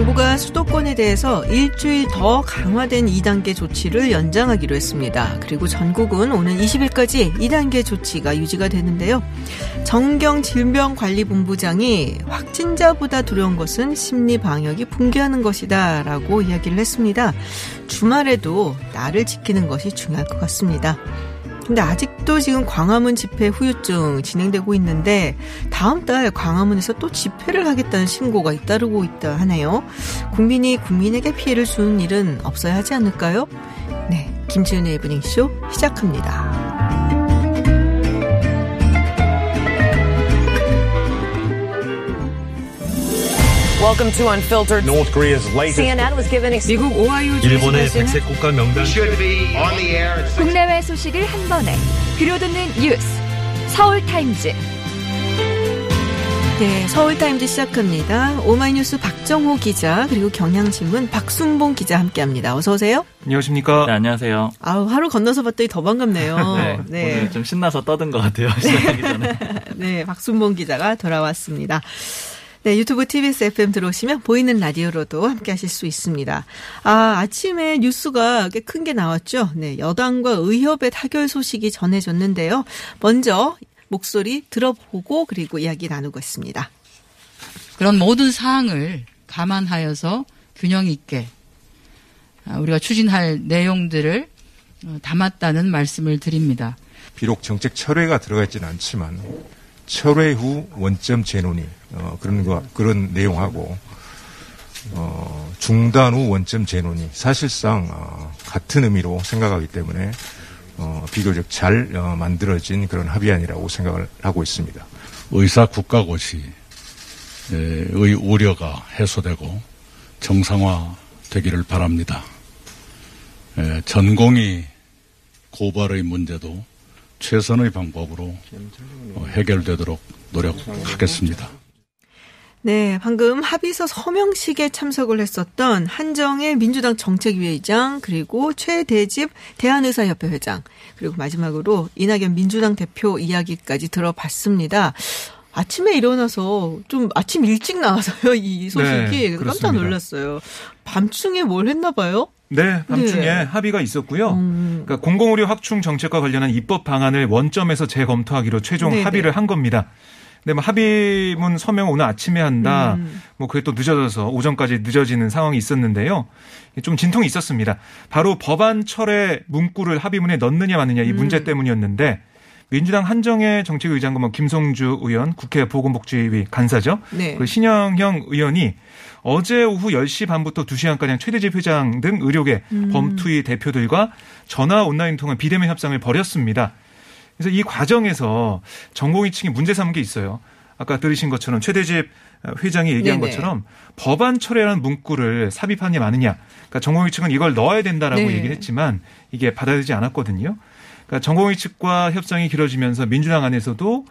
정부가 수도권에 대해서 일주일 더 강화된 2단계 조치를 연장하기로 했습니다. 그리고 전국은 오는 20일까지 2단계 조치가 유지가 되는데요. 정경 질병관리본부장이 확진자보다 두려운 것은 심리 방역이 붕괴하는 것이다 라고 이야기를 했습니다. 주말에도 나를 지키는 것이 중요할 것 같습니다. 근데 아직도 지금 광화문 집회 후유증 진행되고 있는데 다음 달 광화문에서 또 집회를 하겠다는 신고가 잇따르고 있다 하네요. 국민이 국민에게 피해를 주는 일은 없어야 하지 않을까요? 네, 김지은의 이브닝쇼 시작합니다. Welcome to Unfiltered. North Korea's latest CNN was given ex- 미국 오하이오 일본의 주지사는 백색 국가 명단 should be on the air 국내외 소식을 한 번에 들려듣는 뉴스 서울 타임즈 네, 서울타임즈 시작합니다. 오마이뉴스 박정호 기자 그리고 경향신문 박순봉 기자 함께합니다. 어서 오세요. 안녕하십니까. 네, 안녕하세요. 아우 하루 건너서 봤더니 더 반갑네요. 네, 오늘 좀 신나서 떠든 것 같아요. 시작하기 전에. 네, 박순봉 기자가 돌아왔습니다. 네, 유튜브 TBS FM 들어오시면 보이는 라디오로도 함께 하실 수 있습니다. 아, 아침에 뉴스가 꽤 큰 게 나왔죠. 네, 여당과 의협의 타결 소식이 전해졌는데요. 먼저 목소리 들어보고 그리고 이야기 나누고 있습니다. 그런 모든 사항을 감안하여서 균형 있게 아, 우리가 추진할 내용들을 어, 담았다는 말씀을 드립니다. 비록 정책 철회가 들어가 있지는 않지만 철회 후 원점 재논의 어, 그런 거 그런 내용하고 어, 중단 후 원점 재논의 사실상 어, 같은 의미로 생각하기 때문에 어, 비교적 잘 어, 만들어진 그런 합의안이라고 생각을 하고 있습니다. 의사 국가고시의 우려가 해소되고 정상화 되기를 바랍니다. 에, 전공의 고발의 문제도 최선의 방법으로 어, 해결되도록 노력하겠습니다. 네, 방금 합의서 서명식에 참석을 했었던 한정의 민주당 정책위의장 그리고 최대집 대한의사협회 회장 그리고 마지막으로 이낙연 민주당 대표 이야기까지 들어봤습니다. 아침에 일어나서 좀 아침 일찍 나와서요 이 소식이 네, 깜짝. 놀랐어요. 밤중에 뭘 했나 봐요? 네, 밤중에 네. 합의가 있었고요. 음. 그러니까 공공의료 확충 정책과 관련한 입법 방안을 원점에서 재검토하기로 최종 네네. 합의를 한 겁니다. 근데 뭐 합의문 서명 오늘 아침에 한다. 음. 뭐 그게 또 늦어져서 오전까지 늦어지는 상황이 있었는데요. 좀 진통이 있었습니다. 바로 법안 철회 문구를 합의문에 넣느냐 마느냐 이 문제 음. 때문이었는데 민주당 한정혜 정책의장과 뭐 김성주 의원 국회 보건복지위 간사죠. 네. 그 신영형 의원이 어제 오후 10시 반부터 2시간가량 최대집 회장 등 의료계 음. 범투의 대표들과 전화 온라인 통한 비대면 협상을 벌였습니다. 그래서 이 과정에서 전공의 층이 문제 삼은 게 있어요. 아까 들으신 것처럼 최대집 회장이 얘기한 네네. 것처럼 법안 철회라는 문구를 삽입하냐 마느냐. 그러니까 전공의 측은 이걸 넣어야 된다라고 네. 얘기를 했지만 이게 받아들이지 않았거든요. 그러니까 전공의 측과 협상이 길어지면서 민주당 안에서도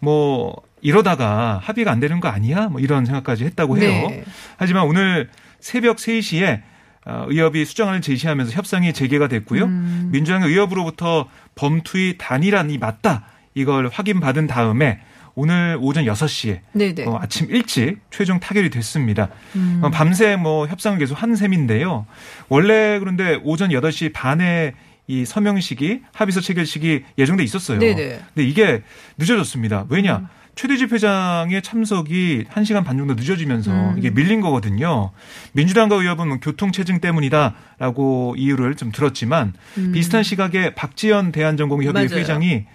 뭐 이러다가 합의가 안 되는 거 아니야? 뭐 이런 생각까지 했다고 해요. 네. 하지만 오늘 새벽 3시에 어, 의협이 수정안을 제시하면서 협상이 재개가 됐고요. 음. 민주당의 의협으로부터 범투의 단일안이 맞다. 이걸 확인받은 다음에 오늘 오전 6시에 네네. 어, 아침 일찍 최종 타결이 됐습니다. 음. 어, 밤새 뭐 협상을 계속 한 셈인데요. 원래 그런데 오전 8시 반에 이 서명식이 합의서 체결식이 예정돼 있었어요. 네네. 근데 이게 늦어졌습니다. 왜냐? 최대집 회장의 참석이 1시간 반 정도 늦어지면서 음. 이게 밀린 거거든요. 민주당과 의협은 뭐 교통체증 때문이다라고 이유를 좀 들었지만 비슷한 시각에 음. 맞아요. 회장이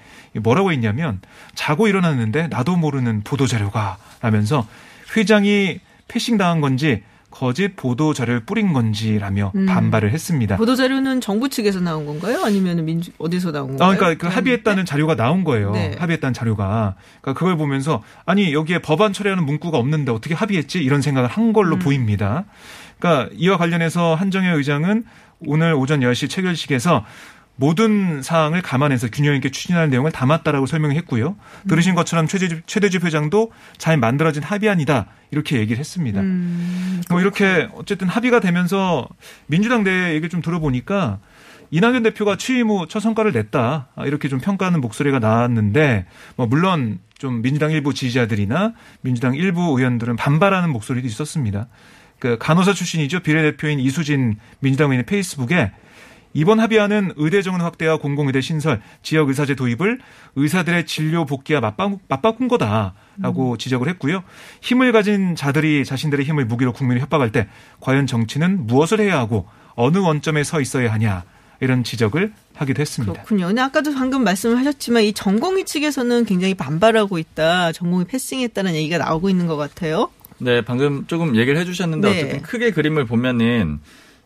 뭐라고 했냐면 자고 일어났는데 나도 모르는 보도자료가 라면서 회장이 패싱 당한 건지 거짓 보도 자료를 뿌린 건지라며 음. 반발을 했습니다. 보도 자료는 정부 측에서 나온 건가요? 아니면 민주 어디서 나온 건가요? 아, 그러니까 그 합의했다는 자료가 나온 거예요. 네. 합의했다는 자료가. 그러니까 그걸 보면서 아니 여기에 법안 처리하는 문구가 없는데 어떻게 합의했지 이런 생각을 한 걸로 음. 보입니다. 그러니까 이와 관련해서 한정혜 의장은 오늘 오전 10시 체결식에서 모든 사항을 감안해서 균형 있게 추진할 내용을 담았다라고 설명했고요. 들으신 것처럼 최대집, 최대집 회장도 잘 만들어진 합의안이다 이렇게 얘기를 했습니다. 음, 뭐 이렇게 어쨌든 합의가 되면서 민주당 내 얘기 좀 들어보니까 이낙연 대표가 취임 후 첫 성과를 냈다 아, 이렇게 좀 평가하는 목소리가 나왔는데 뭐 물론 좀 민주당 일부 지지자들이나 민주당 일부 의원들은 반발하는 목소리도 있었습니다. 그 간호사 출신이죠 비례대표인 이수진 민주당 의원의 페이스북에 이번 합의안은 의대 정원 확대와 공공의대 신설, 지역 의사제 도입을 의사들의 진료 복귀와 맞바, 맞바꾼 거다라고 음. 지적을 했고요. 힘을 가진 자들이 자신들의 힘을 무기로 국민을 협박할 때 과연 정치는 무엇을 해야 하고 어느 원점에 서 있어야 하냐 이런 지적을 하기도 했습니다. 그렇군요. 근데 아까도 방금 말씀을 하셨지만 이 전공의 측에서는 굉장히 반발하고 있다. 전공이 패싱했다는 얘기가 나오고 있는 것 같아요. 네, 방금 조금 얘기를 해주셨는데 네. 어쨌든 크게 그림을 보면은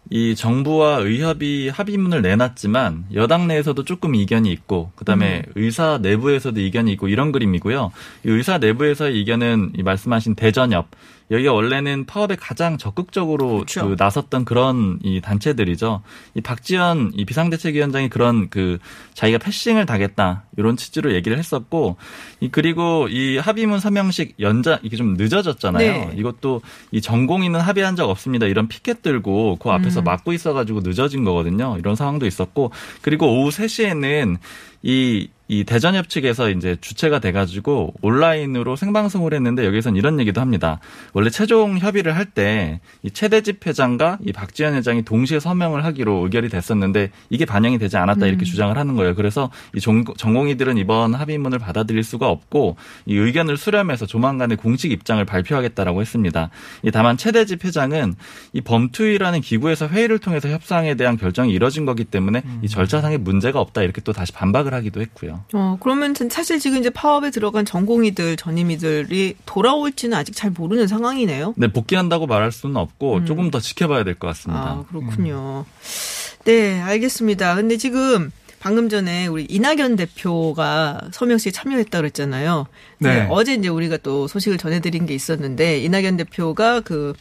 이 정부와 의협이 합의문을 내놨지만 여당 내에서도 조금 이견이 있고 그다음에 음. 의사 내부에서도 이견이 있고 이런 그림이고요. 이 의사 내부에서의 이견은 이 말씀하신 대전협 여기가 원래는 파업에 가장 적극적으로 그렇죠. 그 나섰던 그런 이 단체들이죠. 이 박지원 이 비상대책위원장이 그런 그 자기가 패싱을 당했다 이런 취지로 얘기를 했었고 이 그리고 이 합의문 서명식 연자 이게 좀 늦어졌잖아요. 네. 이것도 이 전공인은 합의한 적 없습니다. 이런 피켓 들고 그 앞에서 음. 막고 있어가지고 늦어진 거거든요. 이런 상황도 있었고 그리고 오후 3시에는 이, 이 대전협 측에서 이제 주체가 돼가지고 온라인으로 생방송을 했는데 여기선 이런 얘기도 합니다. 원래 최종 협의를 할 때 이 최대집 회장과 이 박지원 회장이 동시에 서명을 하기로 의결이 됐었는데 이게 반영이 되지 않았다 이렇게 음. 주장을 하는 거예요. 그래서 이 전공의들은 이번 합의문을 받아들일 수가 없고 이 의견을 수렴해서 조만간에 공식 입장을 발표하겠다라고 했습니다. 다만 최대집 회장은 이 범투위라는 기구에서 회의를 통해서 협상에 대한 결정이 이뤄진 거기 때문에 이 절차상의 문제가 없다 이렇게 또 다시 반박을 하기도 했고요. 어, 그러면 사실 지금 이제 파업에 들어간 전공의들, 전임의들이 돌아올지는 아직 잘 모르는 상황이네요. 네, 복귀한다고 말할 수는 없고 음. 조금 더 지켜봐야 될 것 같습니다. 아, 그렇군요. 음. 네, 알겠습니다. 근데 지금 방금 전에 우리 이낙연 대표가 서명식에 참여했다 그랬잖아요. 네. 어제 이제 우리가 또 소식을 전해드린 게 있었는데 이낙연 대표가 그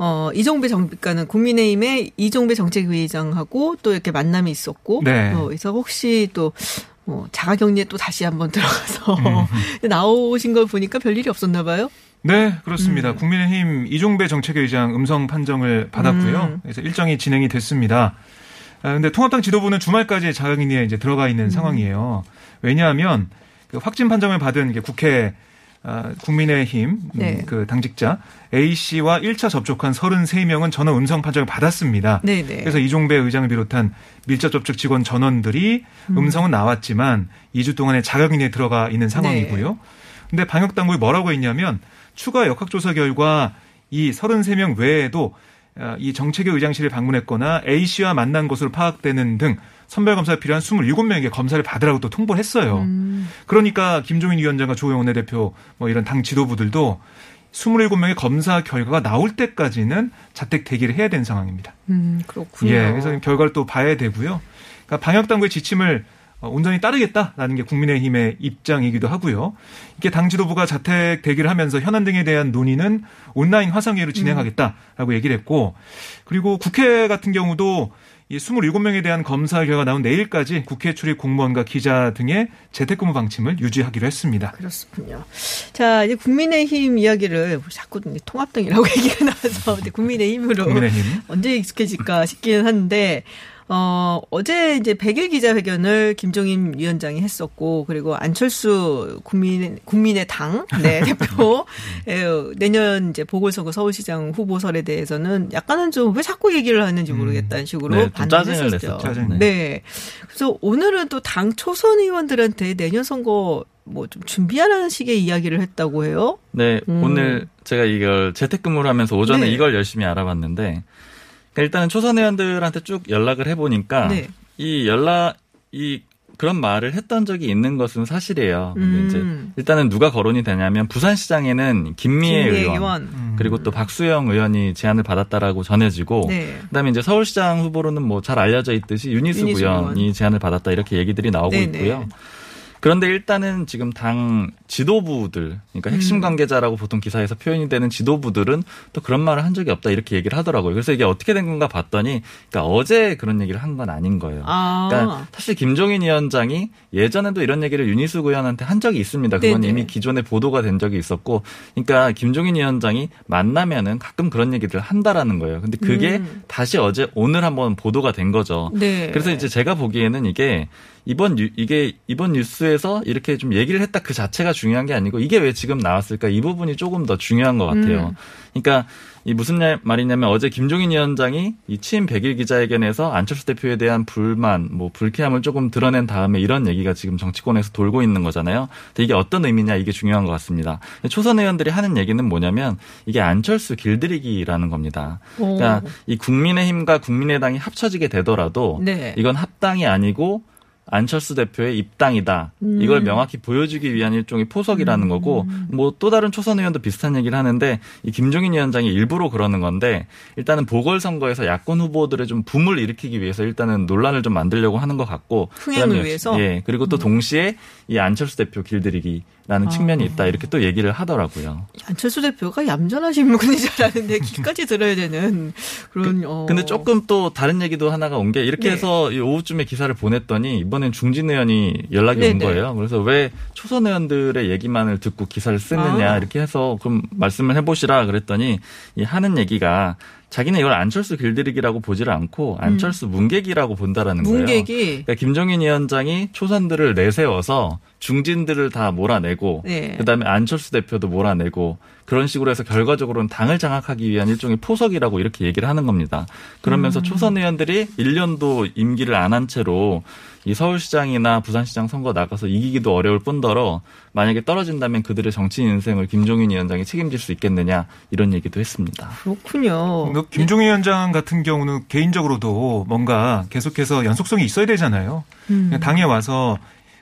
어, 이종배 정, 그러니까는 국민의힘의 이종배 정책위의장하고 또 이렇게 만남이 있었고, 네. 어, 그래서 혹시 또, 어, 자가격리에 또 다시 한번 들어가서 음. 나오신 걸 보니까 별 일이 없었나 봐요? 네, 그렇습니다. 음. 국민의힘 이종배 정책위 의장 음성 판정을 받았고요. 음. 그래서 일정이 진행이 됐습니다. 아, 근데 통합당 지도부는 주말까지 자가격리에 이제 들어가 있는 음. 상황이에요. 왜냐하면 그 확진 판정을 받은 국회 아, 국민의힘 음, 네. 그 당직자 A 씨와 1차 접촉한 33명은 전원 음성 판정을 받았습니다. 네네. 네. 그래서 이종배 의장을 비롯한 밀접 접촉 직원 전원들이 음. 성은 나왔지만 2주 동안의 자가격리에 들어가 있는 상황이고요. 네. 근데 방역 당국이 뭐라고 했냐면 추가 역학조사 결과 이 33명 외에도 아, 이 정책위 의장실을 방문했거나 A 씨와 만난 것으로 파악되는 등 선별 검사가 필요한 27명에게 검사를 받으라고 또 통보를 했어요. 음. 그러니까 김종인 위원장과 조영 원내대표 뭐 이런 당 지도부들도 27명의 검사 결과가 나올 때까지는 자택 대기를 해야 되는 상황입니다. 음, 그렇군요. 예, 그래서 결과를 또 봐야 되고요. 그러니까 방역 당국의 지침을 어, 온전히 따르겠다라는 게 국민의힘의 입장이기도 하고요. 이게 당 지도부가 자택 대기를 하면서 현안 등에 대한 논의는 온라인 화상회의로 진행하겠다라고 얘기를 했고 그리고 국회 같은 경우도 이 27명에 대한 검사 결과 나온 내일까지 국회 출입 공무원과 기자 등의 재택근무 방침을 유지하기로 했습니다. 그렇군요. 자, 이제 국민의힘 이야기를 자꾸 통합당이라고 얘기가 나와서 국민의힘으로 국민의힘. 언제 익숙해질까 싶기는 한데 어, 어제 이제 100일 기자회견을 김종인 위원장이 했었고, 그리고 안철수 국민, 국민의 당, 네, 대표, 예, 내년 이제 보궐선거 서울시장 후보설에 대해서는 약간은 좀 왜 자꾸 얘기를 하는지 음. 모르겠다는 식으로 네, 반응했었죠. 네. 네. 그래서 오늘은 또 당 초선 의원들한테 내년 선거 뭐좀 준비하라는 식의 이야기를 했다고 해요. 네, 음. 오늘 제가 이걸 재택근무를 하면서 오전에 네. 이걸 열심히 알아봤는데 일단은 초선 의원들한테 쭉 연락을 해보니까 네. 이 연락 이 그런 말을 했던 적이 있는 것은 사실이에요. 음. 이제 일단은 누가 거론이 되냐면 부산시장에는 김미애, 김미애 의원, 의원. 음. 그리고 또 박수영 의원이 제안을 받았다라고 전해지고 네. 그다음에 이제 서울시장 후보로는 뭐 잘 알려져 있듯이 윤희숙, 윤희숙 의원이 의원. 제안을 받았다 이렇게 얘기들이 나오고 네네. 있고요. 그런데 일단은 지금 당 지도부들, 그러니까 핵심 음. 관계자라고 보통 기사에서 표현이 되는 지도부들은 또 그런 말을 한 적이 없다 이렇게 얘기를 하더라고요. 그래서 이게 어떻게 된 건가 봤더니, 그러니까 어제 그런 얘기를 한 건 아닌 거예요. 아. 그러니까 사실 김종인 위원장이 예전에도 이런 얘기를 윤희숙 의원한테 한 적이 있습니다. 그건 네네. 이미 기존에 보도가 된 적이 있었고, 그러니까 김종인 위원장이 만나면은 가끔 그런 얘기를 한다라는 거예요. 근데 그게 음. 다시 어제 오늘 한번 보도가 된 거죠. 네. 그래서 이제 제가 보기에는 이게 이번 유- 이게 이번 뉴스에서 이렇게 좀 얘기를 했다 그 자체가 중요한 게 아니고 이게 왜 지금 나왔을까 이 부분이 조금 더 중요한 것 같아요. 음. 그러니까 이 무슨 말- 말이냐면 어제 김종인 위원장이 이 취임 100일 기자회견에서 안철수 대표에 대한 불만, 뭐 불쾌함을 조금 드러낸 다음에 이런 얘기가 지금 정치권에서 돌고 있는 거잖아요. 근데 이게 어떤 의미냐 이게 중요한 것 같습니다. 초선 의원들이 하는 얘기는 뭐냐면 이게 안철수 길들이기라는 겁니다. 그러니까 오. 이 국민의힘과 국민의당이 합쳐지게 되더라도 네. 이건 합당이 아니고 안철수 대표의 입당이다. 음. 이걸 명확히 보여주기 위한 일종의 포석이라는 거고 뭐 또 다른 초선 의원도 비슷한 얘기를 하는데 이 김종인 위원장이 일부러 그러는 건데 일단은 보궐선거에서 야권 후보들의 좀 붐을 일으키기 위해서 일단은 논란을 좀 만들려고 하는 것 같고 흥행을 위해서? 예 그리고 또 동시에 이 안철수 대표 길들이기 라는 아. 측면이 있다 이렇게 또 얘기를 하더라고요. 안철수 대표가 얌전하신 분인 줄 알았는데 귀까지 들어야 되는 그런 어. 근데 조금 또 다른 얘기도 하나가 온 게 이렇게 네. 해서 이 오후쯤에 기사를 보냈더니 이번 엔 중진 의원이 연락이 네네. 온 거예요. 그래서 왜 초선 의원들의 얘기만을 듣고 기사를 쓰느냐 아. 이렇게 해서 그럼 말씀을 해보시라 그랬더니 이 하는 얘기가 자기는 이걸 안철수 길들이기라고 보지를 않고 안철수 문객이라고 본다라는 거예요. 음. 문객이 그러니까 김종인 위원장이 초선들을 내세워서 중진들을 다 몰아내고 네. 그다음에 안철수 대표도 몰아내고 그런 식으로 해서 결과적으로는 당을 장악하기 위한 일종의 포석이라고 이렇게 얘기를 하는 겁니다. 그러면서 초선 의원들이 1년도 임기를 안 한 채로 이 서울시장이나 부산시장 선거 나가서 이기기도 어려울 뿐더러 만약에 떨어진다면 그들의 정치 인생을 김종인 위원장이 책임질 수 있겠느냐 이런 얘기도 했습니다. 그렇군요. 그 김종인 위원장 같은 경우는 개인적으로도 뭔가 계속해서 연속성이 있어야 되잖아요. 음. 당에 와서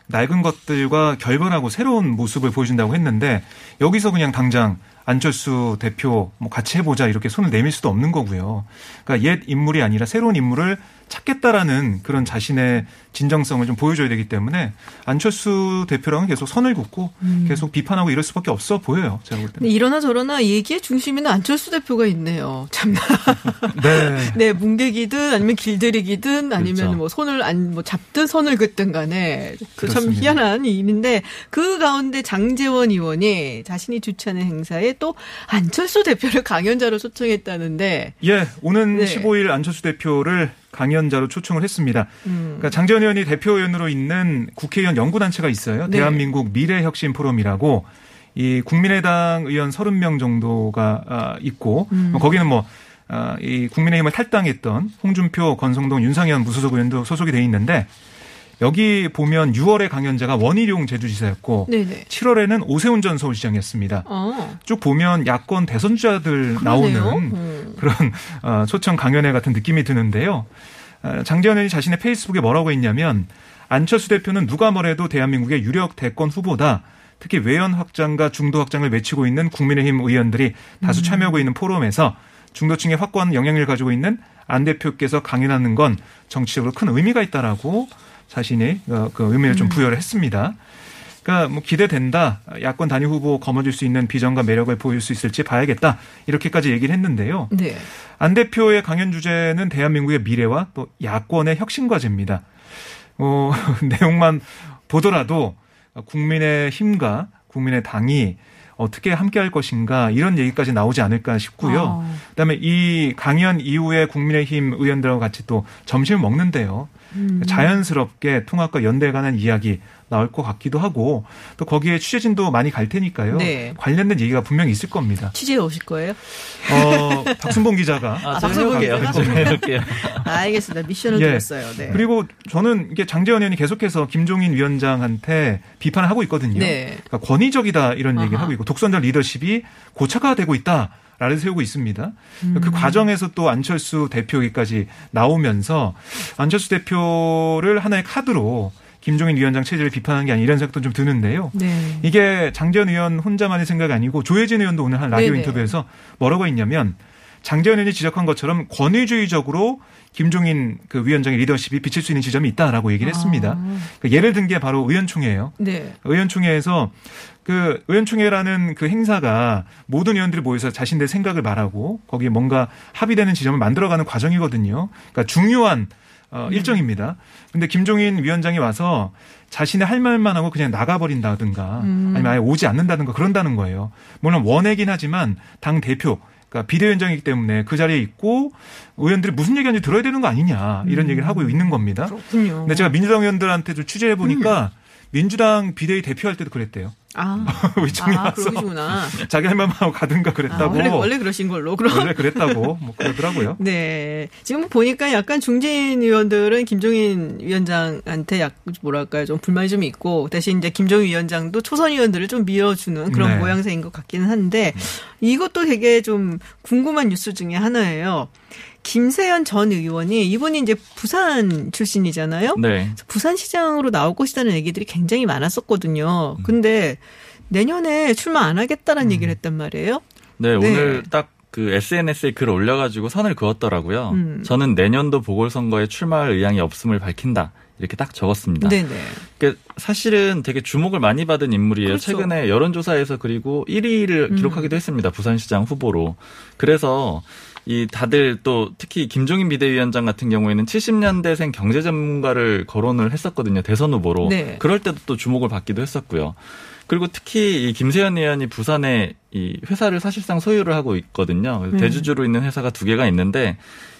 낡은 것들과 결별하고 새로운 모습을 보여준다고 했는데 여기서 그냥 당장 안철수 대표 뭐 같이 해보자 이렇게 손을 내밀 수도 없는 거고요. 그러니까 옛 인물이 아니라 새로운 인물을 찾겠다라는 그런 자신의 진정성을 좀 보여줘야 되기 때문에 안철수 대표랑은 계속 선을 긋고 계속 비판하고 이럴 수밖에 없어 보여요. 제가 볼 때는. 이러나 저러나 얘기의 중심에는 안철수 대표가 있네요. 참나. 네. 네, 문객이든 아니면 길들이기든 아니면 그렇죠. 뭐 손을 안, 뭐 잡든 선을 긋든 간에 그 참. 희한한 일인데 그 가운데 장재원 의원이 자신이 주최하는 행사에 또 안철수 대표를 강연자로 초청했다는데 예, 오는 네. 15일 안철수 대표를 강연자로 초청을 했습니다. 음. 그러니까 장재원 의원이 대표위원으로 있는 국회의원 연구단체가 있어요. 네. 대한민국 미래혁신 포럼이라고 이 국민의당 의원 30명 정도가 아, 있고 음. 거기는 뭐 아, 이 국민의힘을 탈당했던 홍준표, 권성동, 윤상현 무소속 의원도 소속이 돼 있는데 여기 보면 6월에 강연자가 원희룡 제주지사였고 네네. 7월에는 오세훈 전 서울시장이었습니다. 어. 쭉 보면 야권 대선주자들 그러네요. 나오는 음. 그런 어, 초청 강연회 같은 느낌이 드는데요. 어, 장재원 의원이 자신의 페이스북에 뭐라고 했냐면 안철수 대표는 누가 뭐래도 대한민국의 유력 대권 후보다. 특히 외연 확장과 중도 확장을 외치고 있는 국민의힘 의원들이 다수 참여하고 있는 포럼에서 중도층에 확고한 영향력을 가지고 있는 안 대표께서 강연하는 건 정치적으로 큰 의미가 있다라고 자신이 어, 그 의미를 좀 부여를 했습니다. 그러니까 뭐 기대된다. 야권 단일 후보 거머쥘 수 있는 비전과 매력을 보일 수 있을지 봐야겠다. 이렇게까지 얘기를 했는데요. 네. 안 대표의 강연 주제는 대한민국의 미래와 또 야권의 혁신 과제입니다. 어, 내용만 보더라도 국민의 힘과 국민의 당이 어떻게 함께 할 것인가 이런 얘기까지 나오지 않을까 싶고요. 아. 그다음에 이 강연 이후에 국민의힘 의원들하고 같이 또 점심을 먹는데요. 음. 자연스럽게 통합과 연대에 관한 이야기 나올 것 같기도 하고 또 거기에 취재진도 많이 갈 테니까요. 네. 관련된 얘기가 분명히 있을 겁니다. 취재해 오실 거예요? 어, 박순봉 기자가 아, 박수봉 해볼게요. 기자가? 아, 알겠습니다. 미션을 예. 드렸어요. 네. 그리고 저는 이게 장재원 의원이 계속해서 김종인 위원장한테 비판을 하고 있거든요. 네. 그러니까 권위적이다 이런 얘기를 아하. 하고 있고 독선적 리더십이 고착화되고 있다. 라를 세우고 있습니다. 음. 그 과정에서 또 안철수 대표기까지 나오면서 안철수 대표를 하나의 카드로 김종인 위원장 체제를 비판하는 게 아니 이런 생각도 좀 드는데요. 네. 이게 장재원 의원 혼자만의 생각이 아니고 조혜진 의원도 오늘 한 라디오 네네. 인터뷰에서 뭐라고 했냐면 장재현 의원이 지적한 것처럼 권위주의적으로 김종인 그 위원장의 리더십이 비칠 수 있는 지점이 있다라고 얘기를 했습니다. 아. 그 예를 든 게 바로 의원총회예요. 네. 의원총회에서 그 의원총회라는 그 행사가 모든 의원들이 모여서 자신들 생각을 말하고 거기에 뭔가 합의되는 지점을 만들어가는 과정이거든요. 그러니까 중요한 어, 일정입니다. 근데 김종인 위원장이 와서 자신의 할 말만 하고 그냥 나가버린다든가 음. 아니면 아예 오지 않는다든가 그런다는 거예요. 물론 원외긴 하지만 당 대표 그러니까 비대위원장이기 때문에 그 자리에 있고 의원들이 무슨 얘기하는지 들어야 되는 거 아니냐 이런 얘기를 하고 있는 겁니다. 그렇군요. 근데 제가 민주당 의원들한테도 취재해 보니까 민주당 비대위 대표할 때도 그랬대요. 아, 의총에 아 그러시구나. 자기 할 말만 하고 가든가 아, 그랬다고. 원래 원래 그러신 걸로 그럼. 원래 그랬다고 뭐 그러더라고요. 네. 지금 보니까 약간 중진 의원들은 김종인 위원장한테 약 뭐랄까요 좀 불만이 좀 있고 대신 이제 김종인 위원장도 초선 의원들을 좀 밀어주는 그런 네. 모양새인 것 같기는 한데 이것도 되게 좀 궁금한 뉴스 중에 하나예요. 김세연 전 의원이 이분이 이제 부산 출신이잖아요. 네. 부산시장으로 나올 것이라는 얘기들이 굉장히 많았었거든요. 근데 내년에 출마 안 하겠다라는 얘기를 했단 말이에요. 네, 네. 오늘 딱 그 SNS에 글 올려가지고 선을 그었더라고요. 음. 저는 내년도 보궐선거에 출마할 의향이 없음을 밝힌다. 이렇게 딱 적었습니다. 네네. 그러니까 사실은 되게 주목을 많이 받은 인물이에요. 그렇죠. 최근에 여론조사에서 그리고 1위를 음. 기록하기도 했습니다. 부산시장 후보로. 그래서 이 다들 또 특히 김종인 비대위원장 같은 경우에는 70년대생 경제 전문가를 거론을 했었거든요. 대선 후보로. 네. 그럴 때도 또 주목을 받기도 했었고요. 그리고 특히 이 김세현 의원이 부산에 이 회사를 사실상 소유를 하고 있거든요. 음. 대주주로 있는 회사가 두 개가 있는데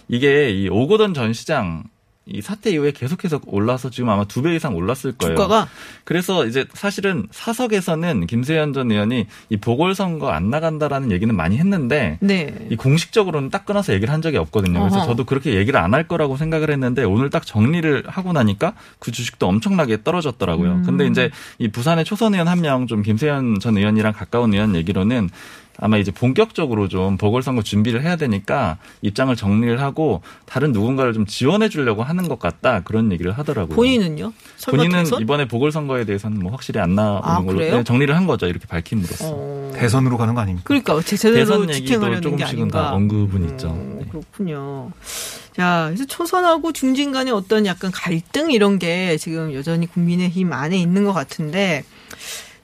이게 이 오거돈 전 시장 이 사태 이후에 계속해서 올라서 지금 아마 두 배 이상 올랐을 거예요. 주가가 그래서 이제 사실은 사석에서는 김세현 전 의원이 이 보궐선거 안 나간다라는 얘기는 많이 했는데 네. 이 공식적으로는 딱 끊어서 얘기를 한 적이 없거든요. 그래서 어허. 저도 그렇게 얘기를 안 할 거라고 생각을 했는데 오늘 딱 정리를 하고 나니까 그 주식도 엄청나게 떨어졌더라고요. 음. 근데 이제 이 부산의 초선 의원 한 명 좀 김세현 전 의원이랑 가까운 의원 얘기로는 아마 이제 본격적으로 좀 보궐선거 준비를 해야 되니까 입장을 정리를 하고 다른 누군가를 좀 지원해 주려고 하는 것 같다 그런 얘기를 하더라고요. 본인은요? 설마 본인은 대선? 이번에 보궐선거에 대해서는 뭐 확실히 안 나오는 아, 걸로 그래요? 네, 정리를 한 거죠. 이렇게 밝힘으로써. 어. 대선으로 가는 거 아닙니까? 그러니까 제- 제대로 대선 얘기도 조금씩은 다. 언급은 있죠. 음, 네. 그렇군요. 자, 그래서 초선하고 중진 간의 어떤 약간 갈등 이런 게 지금 여전히 국민의힘 안에 있는 것 같은데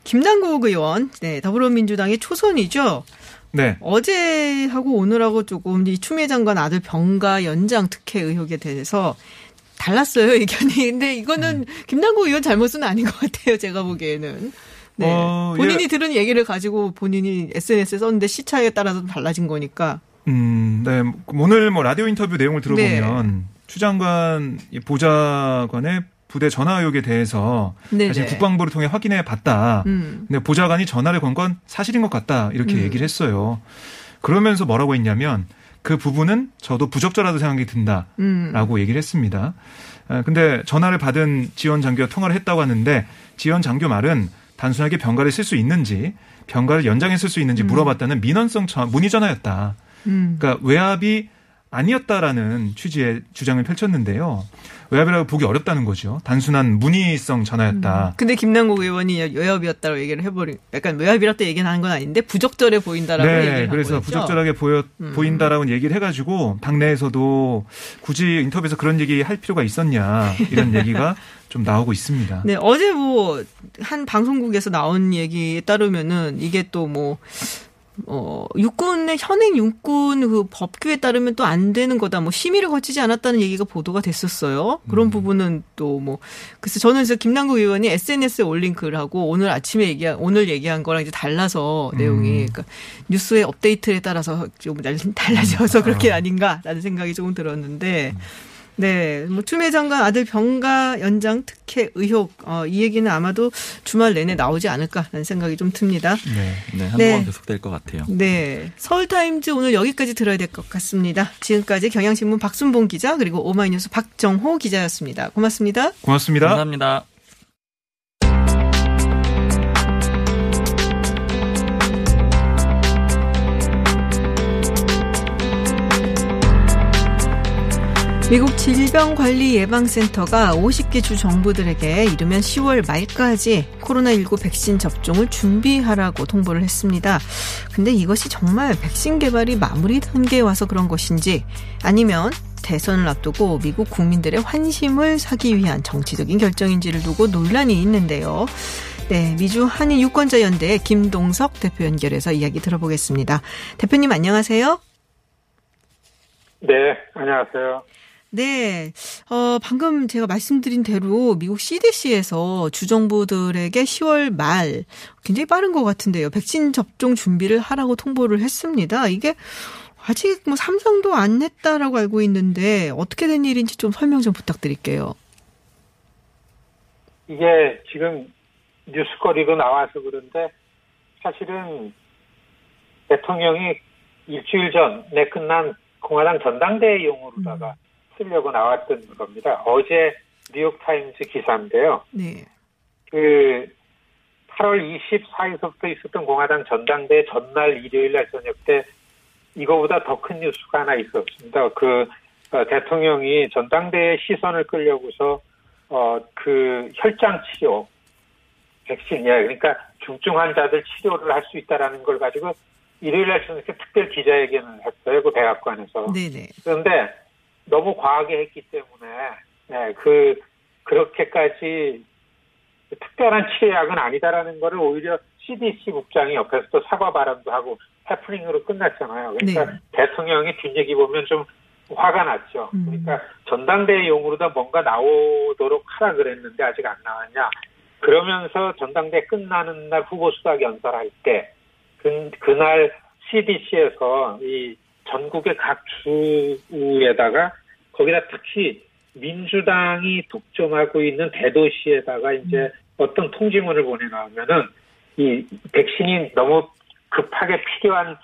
김남국 의원, 네, 더불어민주당의 초선이죠. 네. 어제하고 오늘하고 조금 이 추미애 장관 아들 병가 연장 특혜 의혹에 대해서 달랐어요 의견이. 근데 이거는 음. 김남국 의원 잘못은 아닌 것 같아요. 제가 보기에는. 네. 어, 본인이 예. 들은 얘기를 가지고 본인이 SNS에 썼는데 시차에 따라서 달라진 거니까. 음, 네. 오늘 뭐 라디오 인터뷰 내용을 들어보면 네. 추 장관 이 보좌관의 부대 전화 의혹에 대해서 네네. 사실 국방부를 통해 확인해 봤다. 음. 근데 보좌관이 전화를 건 건 사실인 것 같다. 이렇게 음. 얘기를 했어요. 그러면서 뭐라고 했냐면 그 부분은 저도 부적절하다 생각이 든다. 음. 라고 얘기를 했습니다. 아, 근데 전화를 받은 지원 장교와 통화를 했다고 하는데 지원 장교 말은 단순하게 병가를 쓸 수 있는지 병가를 연장해 쓸 수 있는지 물어봤다는 민원성 전- 문의 전화였다. 음. 그러니까 외압이 아니었다라는 취지의 주장을 펼쳤는데요. 외압이라고 보기 어렵다는 거죠. 단순한 문의성 전화였다. 근데 김남국 의원이 외압이었다고 얘기를 해버린, 약간 외압이라고 얘기는 한건 아닌데 부적절해 보인다라고 얘기를 네, 한 그래서? 부적절하게 보여 음. 보인다라고 얘기를 해가지고 당내에서도 굳이 인터뷰에서 그런 얘기 할 필요가 있었냐 이런 얘기가 좀 나오고 있습니다. 네, 어제 뭐, 한 방송국에서 나온 얘기에 따르면은, 이게 또 뭐, 어, 육군의 현행 육군 그 법규에 따르면 또 안 되는 거다. 뭐 심의를 거치지 않았다는 얘기가 보도가 됐었어요. 그런 부분은 또뭐 그래서 저는 그래서 김남국 의원이 SNS에 올린 글하고 오늘 아침에 얘기한 오늘 얘기한 거랑 이제 달라서 내용이 그러니까 뉴스의 업데이트에 따라서 좀 달- 달라져서 그렇게 아닌가라는 생각이 조금 들었는데 네, 뭐 추미애 장관 아들 병가 연장 특혜 의혹 어, 이 얘기는 아마도 주말 내내 나오지 않을까라는 생각이 좀 듭니다. 네. 네, 한동안 네. 계속될 것 같아요. 네. 서울타임즈 오늘 여기까지 들어야 될 것 같습니다. 지금까지 경향신문 박순봉 기자 그리고 오마이뉴스 박정호 기자였습니다. 고맙습니다. 고맙습니다. 감사합니다. 미국 질병관리예방센터가 50개 주 정부들에게 이르면 10월 말까지 코로나19 백신 접종을 준비하라고 통보를 했습니다. 근데 이것이 정말 백신 개발이 마무리 단계에 와서 그런 것인지 아니면 대선을 앞두고 미국 국민들의 환심을 사기 위한 정치적인 결정인지를 두고 논란이 있는데요. 네, 미주 한인 유권자 연대 김동석 대표 연결해서 이야기 들어보겠습니다. 대표님 안녕하세요. 네, 안녕하세요. 네. 어, 방금 제가 말씀드린 대로 미국 CDC에서 주정부들에게 10월 말 굉장히 빠른 것 같은데요. 백신 접종 준비를 하라고 통보를 했습니다. 이게 아직 뭐 삼성도 안 냈다라고 알고 있는데 어떻게 된 일인지 좀 설명 좀 부탁드릴게요. 이게 지금 뉴스거리로 나와서 그런데 사실은 대통령이 일주일 전에 끝난 공화당 전당대회용으로다가 음. 쓰려고 나왔던 겁니다. 어제 뉴욕타임즈 기사인데요. 네. 그 8월 24일서부터 있었던 공화당 전당대 전날 일요일 날 저녁 때 이거보다 더 큰 뉴스가 하나 있었습니다. 그 어, 대통령이 전당대회 시선을 끌려고서 어 그 혈장 치료 백신이야. 그러니까 중증 환자들 치료를 할 수 있다라는 걸 가지고 일요일 날 저녁에 특별 기자회견을 했어요. 그 대학관에서. 네네. 그런데 너무 과하게 했기 때문에 네, 그 그렇게까지 특별한 치료약은 아니다라는 거를 오히려 CDC 국장이 옆에서 또 사과 발언도 하고 해프닝으로 끝났잖아요. 그러니까 네. 대통령이 뒷얘기 보면 좀 화가 났죠. 음. 그러니까 전당대회용으로다 뭔가 나오도록 하라 그랬는데 아직 안 나왔냐. 그러면서 전당대 끝나는 날 후보 수락 연설할 때 그, 그날 CDC에서 이 전국의 각 주에다가 거기다 특히 민주당이 독점하고 있는 대도시에다가 이제 음. 어떤 통지문을 보내놓으면은 이 백신이 너무 급하게 필요한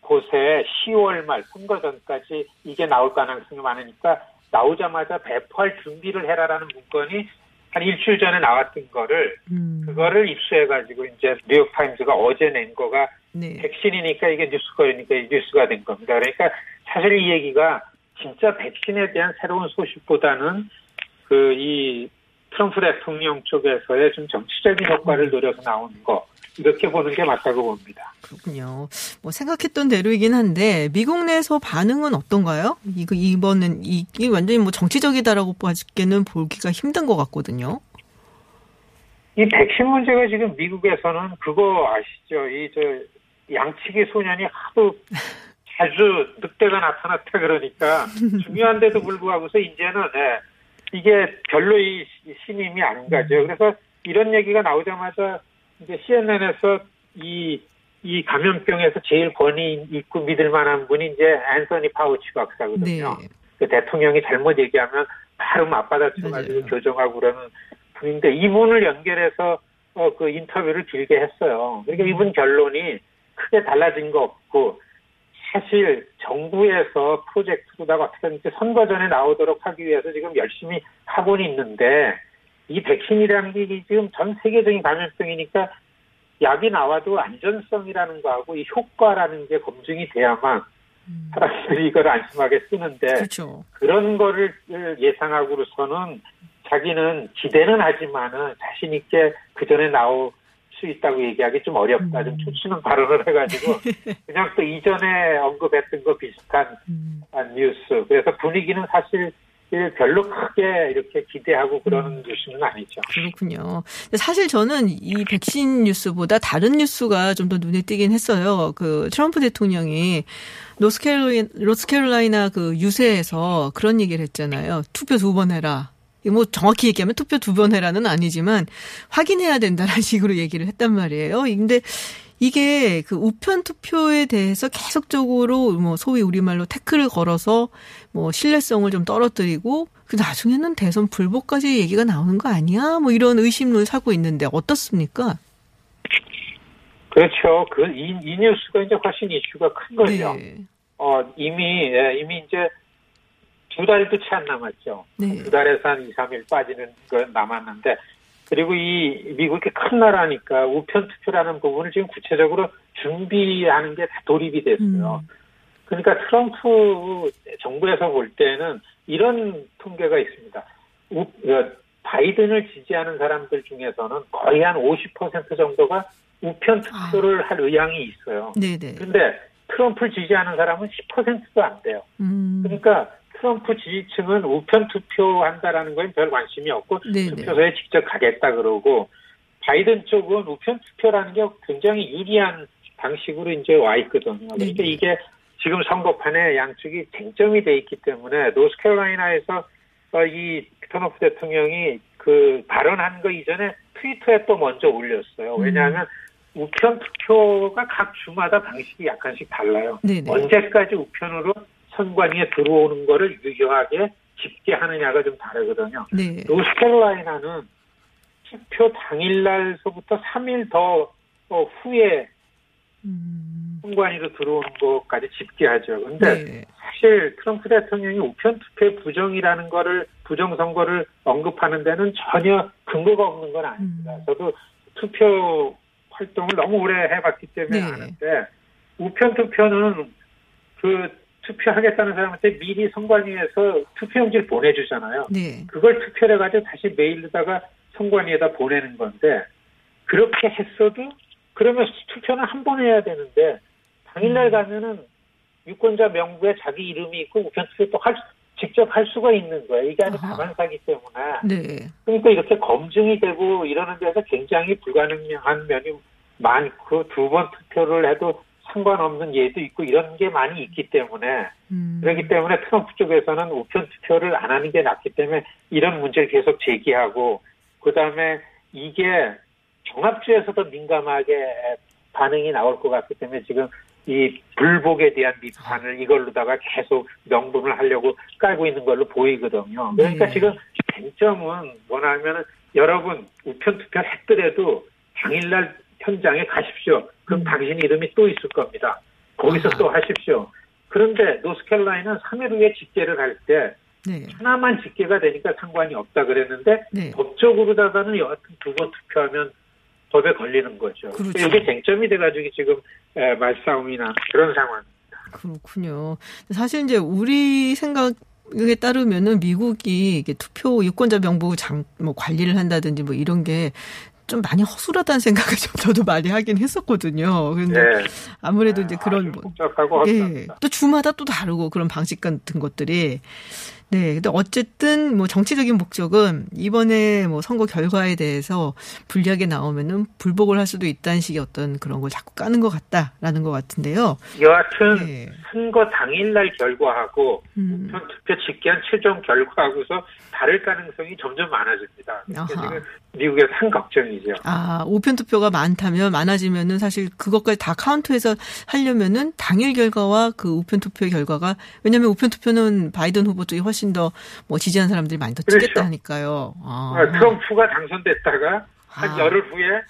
곳에 10월 말 선거 전까지 이게 나올 가능성이 많으니까 나오자마자 배포할 준비를 해라라는 문건이 한 일주일 전에 나왔던 거를 음. 그거를 입수해가지고 이제 뉴욕 타임즈가 어제 낸 거가 네. 백신이니까 이게 뉴스거리니까 뉴스가 된 겁니다. 그러니까 사실 이 얘기가 진짜 백신에 대한 새로운 소식보다는 그 이 트럼프 대통령 쪽에서의 좀 정치적인 효과를 노려서 나오는 거 이렇게 보는 게 맞다고 봅니다. 그렇군요. 뭐 생각했던 대로이긴 한데 미국 내에서 반응은 어떤가요? 이거 이번은 이게 완전히 뭐 정치적이다라고 보기는 보기가 힘든 것 같거든요. 이 백신 문제가 지금 미국에서는 그거 아시죠? 이 저 양치기 소년이 하도 자주 늑대가 나타났다 그러니까 중요한데도 불구하고서 이제는 네, 이게 별로 이 신임이 안 가죠. 그래서 이런 얘기가 나오자마자 이제 CNN에서 이, 이 감염병에서 제일 권위 있고 믿을 만한 분이 이제 앤서니 파우치 박사거든요. 네. 그 대통령이 잘못 얘기하면 바로 맞받아쳐가지고 교정하고 그러는 분인데 이분을 연결해서 어, 그 인터뷰를 길게 했어요. 그러니까 음. 이분 결론이 크게 달라진 거 없고 사실 정부에서 프로젝트로다가 어떻게든지 선거 전에 나오도록 하기 위해서 지금 열심히 하고는 있는데 이 백신이라는 게 지금 전 세계적인 감염병이니까 약이 나와도 안전성이라는 거하고 이 효과라는 게 검증이 돼야만 음. 사람들이 이걸 안심하게 쓰는데 그렇죠. 그런 거를 예상하고로서는 자기는 기대는 하지만은 자신 있게 그 전에 나올 수 있다고 얘기하기 좀 어렵다. 좀 음. 초치는 발언을 해가지고 그냥 또 이전에 언급했던 거 비슷한 음. 뉴스. 그래서 분위기는 사실 별로 크게 이렇게 기대하고 그러는 음. 뉴스는 아니죠. 그렇군요. 사실 저는 이 백신 뉴스보다 다른 뉴스가 좀 더 눈에 띄긴 했어요. 그 트럼프 대통령이 노스캐롤라이나, 노스캐롤라이나 그 유세에서 그런 얘기를 했잖아요. 투표 두 번 해라. 뭐 정확히 얘기하면 투표 두 번 해라는 아니지만 확인해야 된다는 식으로 얘기를 했단 말이에요. 근데 이게 그 우편 투표에 대해서 계속적으로 뭐 소위 우리말로 태클을 걸어서 뭐 신뢰성을 좀 떨어뜨리고 그 나중에는 대선 불복까지 얘기가 나오는 거 아니야? 뭐 이런 의심을 사고 있는데 어떻습니까? 그렇죠. 그이이 뉴스가 이제 훨씬 이슈가 큰 거죠. 네. 어 이미 예, 이미 이제 두 달도 채 안 남았죠. 네. 두 달에서 한 2, 3일 빠지는 건 남았는데 그리고 이 미국이 큰 나라니까 우편 투표라는 부분을 지금 구체적으로 준비하는 게 다 돌입이 됐어요. 음. 그러니까 트럼프 정부에서 볼 때는 이런 통계가 있습니다. 우, 어, 바이든을 지지하는 사람들 중에서는 거의 한 50% 정도가 우편 투표를 아. 할 의향이 있어요. 네네. 그런데 트럼프를 지지하는 사람은 10%도 안 돼요. 음. 그러니까 트럼프 지지층은 우편 투표한다라는 거에 별 관심이 없고 네네. 투표소에 직접 가겠다 그러고 바이든 쪽은 우편 투표라는 게 굉장히 유리한 방식으로 이제 와 있거든요. 그러니까 이게 지금 선거판에 양측이 쟁점이 돼 있기 때문에 노스캐롤라이나에서 어, 이 트럼프 대통령이 그 발언한 거 이전에 트위터에 또 먼저 올렸어요. 왜냐하면 음. 우편 투표가 각 주마다 방식이 약간씩 달라요. 네네. 언제까지 우편으로 선관위에 들어오는 거를 유효하게 집계 하느냐가 좀 다르거든요. 네. 노스캐롤라이나는 투표 당일날서부터 3일 더 어, 후에 음. 선관위로 들어오는 것까지 집계하죠. 근데 네. 사실 트럼프 대통령이 우편 투표 부정이라는 거를 부정 선거를 언급하는 데는 전혀 근거가 없는 건 아닙니다. 음. 저도 투표 활동을 너무 오래 해봤기 때문에 네. 아는데 우편 투표는 그 투표하겠다는 사람한테 미리 선관위에서 투표용지를 보내주잖아요. 네. 그걸 투표를 해가지고 다시 메일로다가 선관위에다 보내는 건데 그렇게 했어도 그러면 투표는 한 번 해야 되는데 당일날 음. 가면은 유권자 명부에 자기 이름이 있고 우편 투표 또 할 직접 할 수가 있는 거예요. 이게 아주 다반사기 때문에. 네. 그러니까 이렇게 검증이 되고 이러는 데서 굉장히 불가능한 면이 많고 두 번 투표를 해도 상관없는 예도 있고 이런 게 많이 있기 때문에 음. 그렇기 때문에 트럼프 쪽에서는 우편 투표를 안 하는 게 낫기 때문에 이런 문제를 계속 제기하고 그다음에 이게 종합주에서도 민감하게 반응이 나올 것 같기 때문에 지금 이 불복에 대한 비판을 이걸로다가 계속 명분을 하려고 깔고 있는 걸로 보이거든요. 그러니까 네. 지금 쟁점은 뭐냐면은 여러분 우편 투표를 했더라도 당일날 현장에 가십시오. 그럼 음. 당신 이름이 또 있을 겁니다. 거기서 아. 또 하십시오. 그런데 노스캐롤라이는 3일 후에 집계를 할때 네. 하나만 집계가 되니까 상관이 없다 그랬는데 네. 법적으로다가는 여하튼 두 번 투표하면 법에 걸리는 거죠. 그렇죠. 이게 쟁점이 돼가지고 지금 말싸움이 나 그런 상황입니다. 그렇군요. 사실 이제 우리 생각 에 따르면은 미국이 이게 투표 유권자 명부 장, 뭐 관리를 한다든지 뭐 이런 게 좀 많이 허술하다는 생각을 좀 저도 많이 하긴 했었거든요. 근데 네. 아무래도 이제 그런 뭐 복잡하고 예, 또 주마다 또 다르고 그런 방식 같은 것들이 네. 근데 어쨌든 뭐 정치적인 목적은 이번에 뭐 선거 결과에 대해서 불리하게 나오면은 불복을 할 수도 있다는 식의 어떤 그런 걸 자꾸 까는 것 같다라는 것 같은데요. 여하튼 네. 선거 당일날 결과하고 음. 우편 투표 집계한 최종 결과하고서 다를 가능성이 점점 많아집니다. 지금 미국에서 한 걱정이죠. 아, 우편 투표가 많다면 많아지면은 사실 그것까지 다 카운트해서 하려면은 당일 결과와 그 우편 투표 결과가 왜냐하면 우편 투표는 바이든 후보 쪽이 훨씬 더 뭐 지지한 사람들이 많이 더 찍겠다 그렇죠. 하니까요. 아. 아. 트럼프가 당선됐다가 한 아. 열흘 후에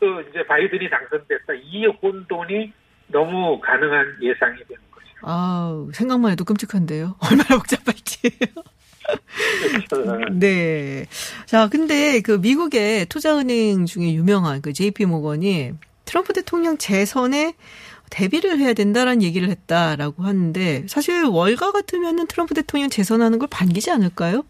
또 이제 바이든이 당선됐다. 이 혼돈이 너무 가능한 예상이 되는 거죠. 아, 생각만 해도 끔찍한데요. 얼마나 복잡할지. 네. 자, 근데 그 미국의 투자은행 중에 유명한 그 JP 모건이 트럼프 대통령 재선에 대비를 해야 된다라는 얘기를 했다라고 하는데 사실 월가 같으면은 트럼프 대통령 재선하는 걸 반기지 않을까요?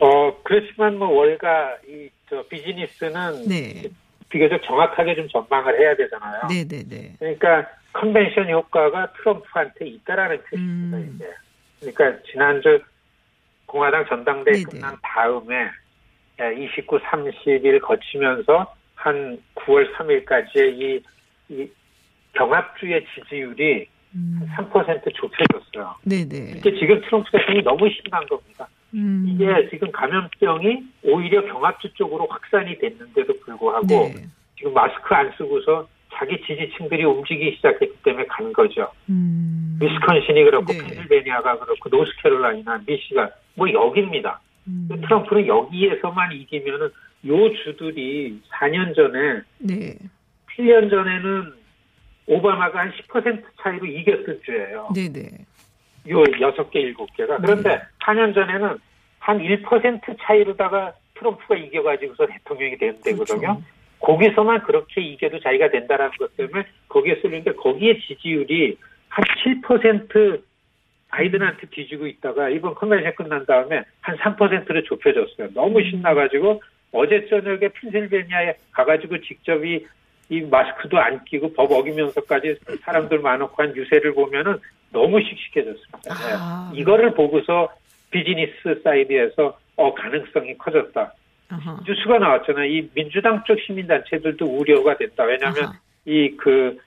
어 그렇지만 뭐 월가 이 저 비즈니스는 네. 비교적 정확하게 좀 전망을 해야 되잖아요. 네네네. 네, 네. 그러니까 컨벤션 효과가 트럼프한테 있다라는 뜻입니다. 음. 이제. 그러니까 지난주 공화당 전당대회 네네. 끝난 다음에 29, 30일 거치면서 한 9월 3일까지의 이, 이 경합주의 지지율이 음. 3% 좁혀졌어요. 네네. 이게 지금 트럼프 대통령이 너무 심한 겁니다. 음. 이게 지금 감염병이 오히려 경합주 쪽으로 확산이 됐는데도 불구하고 네. 지금 마스크 안 쓰고서 자기 지지층들이 움직이기 시작했기 때문에 간 거죠. 음. 위스콘신이 그렇고 네. 펜실베니아가 그렇고 노스캐롤라이나 미시가 뭐 여기입니다. 음. 트럼프는 여기에서만 이기면은 요 주들이 4년 전에 네. 7년 전에는 오바마가 한 10% 차이로 이겼을 주예요. 네네. 요 6개, 7개가. 그런데 네. 4년 전에는 한 1% 차이로다가 트럼프가 이겨가지고서 대통령이 된 데거든요. 그렇죠. 거기서만 그렇게 이겨도 자기가 된다라는 것 때문에 거기에 쏠리는데 거기에 지지율이 한 7% 바이든한테 뒤지고 있다가 이번 컨벤션 끝난 다음에 한 3%로 좁혀졌어요. 너무 신나가지고 어제 저녁에 펜실베니아에 가가지고 직접 이, 이 마스크도 안 끼고 법 어기면서까지 사람들 많고 한 유세를 보면은 너무 씩씩해졌습니다. 아. 네. 이거를 보고서 비즈니스 사이드에서 어 가능성이 커졌다. 아하. 뉴스가 나왔잖아요. 이 민주당 쪽 시민단체들도 우려가 됐다. 왜냐하면 아하. 이그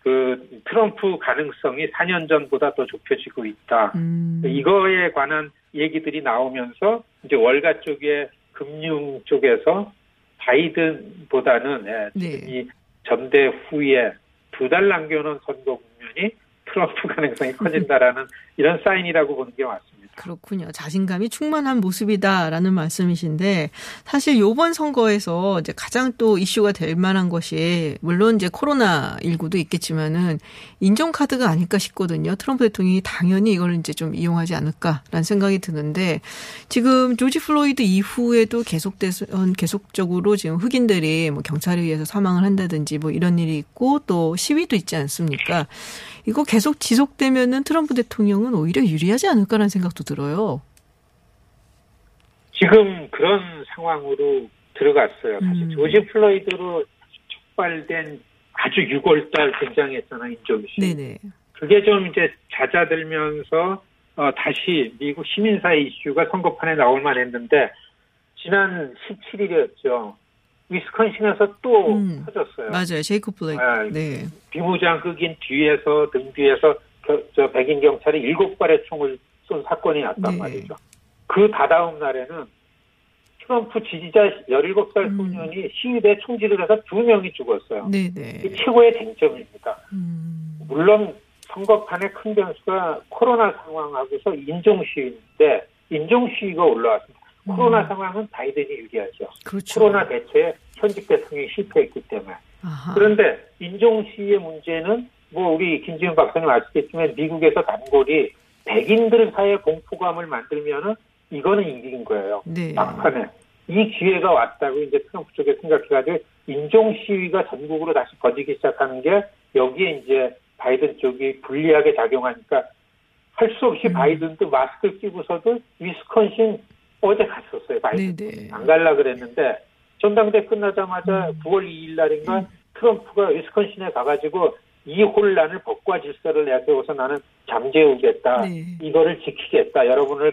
그 트럼프 가능성이 4년 전보다 더 좁혀지고 있다. 음. 이거에 관한 얘기들이 나오면서 이제 월가 쪽에 금융 쪽에서 바이든보다는 예, 지금 네. 이 전대 후에 두 달 남겨놓은 선거 국면이 트럼프 가능성이 커진다라는 이런 사인이라고 보는 게 맞습니다. 그렇군요. 자신감이 충만한 모습이다라는 말씀이신데 사실 요번 선거에서 이제 가장 또 이슈가 될 만한 것이 물론 이제 코로나 19도 있겠지만은 인종 카드가 아닐까 싶거든요. 트럼프 대통령이 당연히 이걸 이제 좀 이용하지 않을까라는 생각이 드는데 지금 조지 플로이드 이후에도 계속돼서 계속적으로 지금 흑인들이 뭐 경찰에 의해서 사망을 한다든지 뭐 이런 일이 있고 또 시위도 있지 않습니까? 이거 계속 지속되면은 트럼프 대통령은 오히려 유리하지 않을까라는 생각도 들어요. 지금 그런 상황으로 들어갔어요. 사실 음. 조지 플로이드로 촉발된 아주 6월달 굉장했잖아 인종시. 네네. 그게 좀 이제 잦아들면서 어, 다시 미국 시민사회 이슈가 선거판에 나올 만했는데 지난 17일이었죠. 위스콘신에서 또 음. 터졌어요. 맞아요. 제이콥 블레이크. 아, 네. 비무장 흑인 뒤에서 등 뒤에서 겨- 저 백인 경찰이 일곱 발의 총을 쏜 사건이 났단 네. 말이죠. 그 다다음 날에는 트럼프 지지자 17살 음. 소년이 시위대 총질을 해서 두 명이 죽었어요. 네네. 이게 최고의 쟁점입니다. 음. 물론 선거판의 큰 변수가 코로나 상황하고서 인종 시위인데 인종 시위가 올라왔습니다. 코로나 상황은 바이든이 유리하죠. 음. 그렇죠. 코로나 대처에 현직 대통령이 실패했기 때문에. 아하. 그런데 인종 시위의 문제는 뭐 우리 김지훈 박사님 아시겠지만 미국에서 단골이 백인들 사이에 공포감을 만들면은 이거는 이긴 거예요. 네. 막판에 이 기회가 왔다고 이제 트럼프 쪽에 생각해가지고 인종 시위가 전국으로 다시 퍼지기 시작하는 게 여기에 이제 바이든 쪽이 불리하게 작용하니까 할 수 없이 음. 바이든도 마스크 끼고서도 위스콘신 어제 갔었어요. 바이든 네네. 안 갈라 그랬는데 전당대 끝나자마자 음. 9월 2일 날인가 트럼프가 위스콘신에 가가지고 이 혼란을 법과 질서를 내세워서 나는 잠재우겠다. 네. 이거를 지키겠다. 여러분을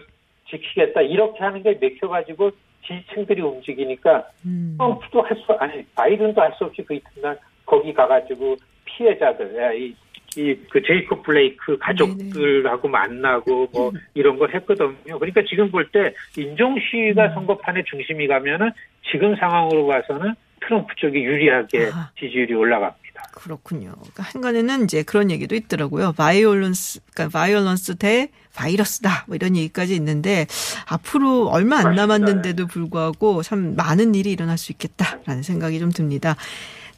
지키겠다. 이렇게 하는 게 맥혀가지고 지지층들이 움직이니까 음. 트럼프도 할 수, 아니, 바이든도 할 수 없이 그 이튿날 거기 가가지고 피해자들, 예, 이, 이, 그 제이콥 블레이크 가족들하고 만나고 뭐 이런 걸 했거든요. 그러니까 지금 볼 때 인종 시위가 선거판의 중심이 가면은 지금 상황으로 봐서는 트럼프 쪽이 유리하게. 지지율이 올라갑니다. 그렇군요. 그러니까 항간에는 이제 그런 얘기도 있더라고요. violence, 그러니까 violence 대 바이러스다. 뭐 이런 얘기까지 있는데 앞으로 얼마 안 맞습니다. 남았는데도 불구하고 참 많은 일이 일어날 수 있겠다라는 생각이 좀 듭니다.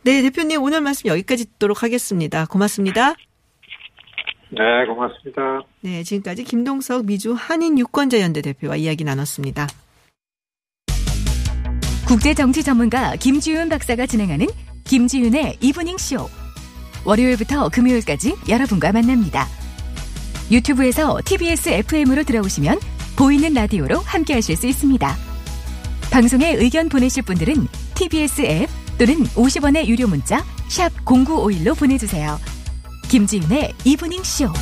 네, 대표님 오늘 말씀 여기까지 듣도록 하겠습니다. 고맙습니다. 네, 고맙습니다. 네, 지금까지 김동석 미주 한인 유권자 연대 대표와 이야기 나눴습니다. 국제 정치 전문가 김지윤 박사가 진행하는 김지윤의 이브닝 쇼. 월요일부터 금요일까지 여러분과 만납니다. 유튜브에서 TBS FM으로 들어오시면 보이는 라디오로 함께 하실 수 있습니다. 방송에 의견 보내실 분들은 TBS 앱 또는 50원의 유료 문자 샵 #0951로 보내주세요. 김지윤의 이브닝 쇼.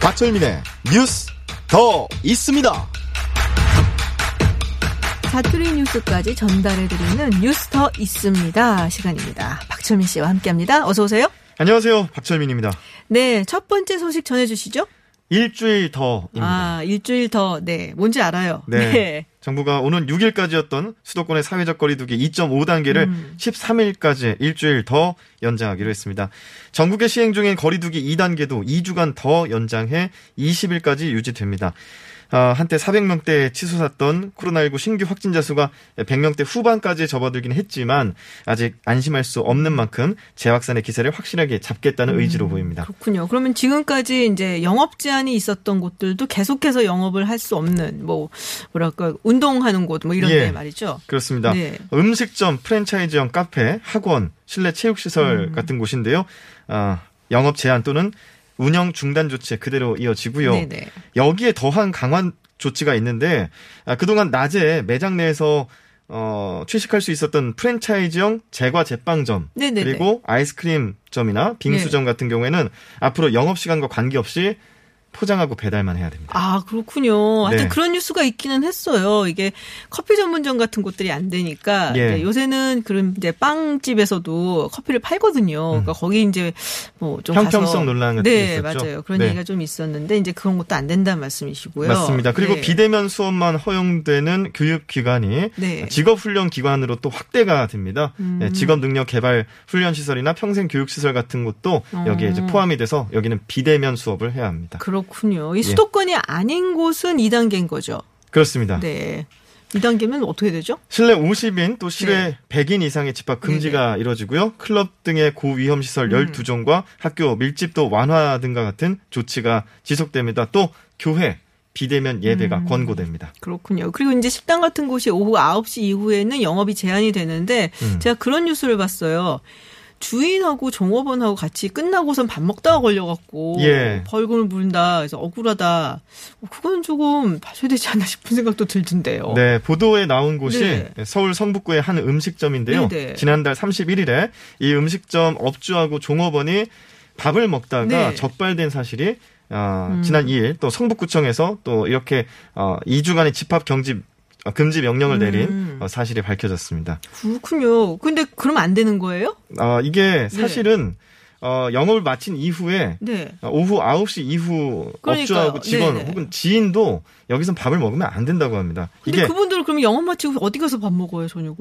박철민의 뉴스 더 있습니다. 사투리 뉴스까지 전달해드리는 뉴스 더 있습니다. 시간입니다. 박철민 씨와 함께합니다. 어서 오세요. 안녕하세요. 박철민입니다. 네, 첫 번째 소식 전해주시죠. 일주일 더입니다. 아, 일주일 더, 네, 뭔지 알아요. 네. 정부가 오는 6일까지였던 수도권의 사회적 거리두기 2.5단계를 음. 13일까지 일주일 더 연장하기로 했습니다. 전국에 시행 중인 거리두기 2단계도 2주간 더 연장해 20일까지 유지됩니다. 어, 한때 400명대 치솟았던 코로나19 신규 확진자 수가 100명대 후반까지 접어들긴 했지만 아직 안심할 수 없는 만큼 재확산의 기세를 확실하게 잡겠다는 의지로 보입니다. 그렇군요. 그러면 지금까지 이제 영업 제한이 있었던 곳들도 계속해서 영업을 할 수 없는 뭐 뭐랄까 운동하는 곳 뭐 이런 예, 데 말이죠. 그렇습니다. 네. 음식점, 프랜차이즈형 카페, 학원, 실내 체육시설 음. 같은 곳인데요. 아, 영업 제한 또는 운영 중단 조치 그대로 이어지고요. 네네. 여기에 더한 강화 조치가 있는데 아, 그동안 낮에 매장 내에서 어, 취식할 수 있었던 프랜차이즈형 제과 제빵점 네네네. 그리고 아이스크림점이나 빙수점 같은 경우에는 앞으로 영업 시간과 관계없이 포장하고 배달만 해야 됩니다. 아, 그렇군요. 하여튼 네. 그런 뉴스가 있기는 했어요. 이게 커피 전문점 같은 곳들이 안 되니까. 예. 이제 요새는 그런 이제 빵집에서도 커피를 팔거든요. 그러니까 거기 이제 뭐좀 음. 형평성 가서 논란 같은 게 네, 있었죠. 맞아요. 그런 네. 얘기가 좀 있었는데 이제 그런 것도 안 된다는 말씀이시고요. 맞습니다. 그리고 네. 비대면 수업만 허용되는 교육 기관이 네. 직업 훈련 기관으로 또 확대가 됩니다. 음. 네, 직업 능력 개발 훈련 시설이나 평생 교육 시설 같은 것도 여기에 이제 어. 포함이 돼서 여기는 비대면 수업을 해야 합니다. 그렇 군요. 이 예. 수도권이 아닌 곳은 2단계인 거죠. 그렇습니다. 네. 2단계면 어떻게 되죠? 실내 50인 또 실외 네. 100인 이상의 집합 금지가 이뤄지고요. 클럽 등의 고위험 시설 음. 12종과 학교 밀집도 완화 등과 같은 조치가 지속됩니다. 또 교회 비대면 예배가 음. 권고됩니다. 그렇군요. 그리고 이제 식당 같은 곳이 오후 9시 이후에는 영업이 제한이 되는데 음. 제가 그런 뉴스를 봤어요. 주인하고 종업원하고 같이 끝나고선 밥 먹다가 걸려갖고 예. 벌금을 물린다. 그래서 억울하다. 어, 그건 조금 봐줘야 되지 않나 싶은 생각도 들던데요. 네, 보도에 나온 곳이 네. 서울 성북구의 한 음식점인데요. 네네. 지난달 31일에 이 음식점 업주하고 종업원이 밥을 먹다가 네. 적발된 사실이 어, 음. 지난 2일 또 성북구청에서 또 이렇게 어, 2주간의 집합 어, 금지 명령을 내린 음. 어, 사실이 밝혀졌습니다. 그렇군요. 근데 그러면 안 되는 거예요? 어, 이게 사실은 어, 영업을 마친 이후에 네. 어, 오후 9시 이후 그러니까요. 업주하고 직원 네네. 혹은 지인도 여기서 밥을 먹으면 안 된다고 합니다. 근데 이게 그분들은 그러면 영업 마치고 어디 가서 밥 먹어요, 저녁을?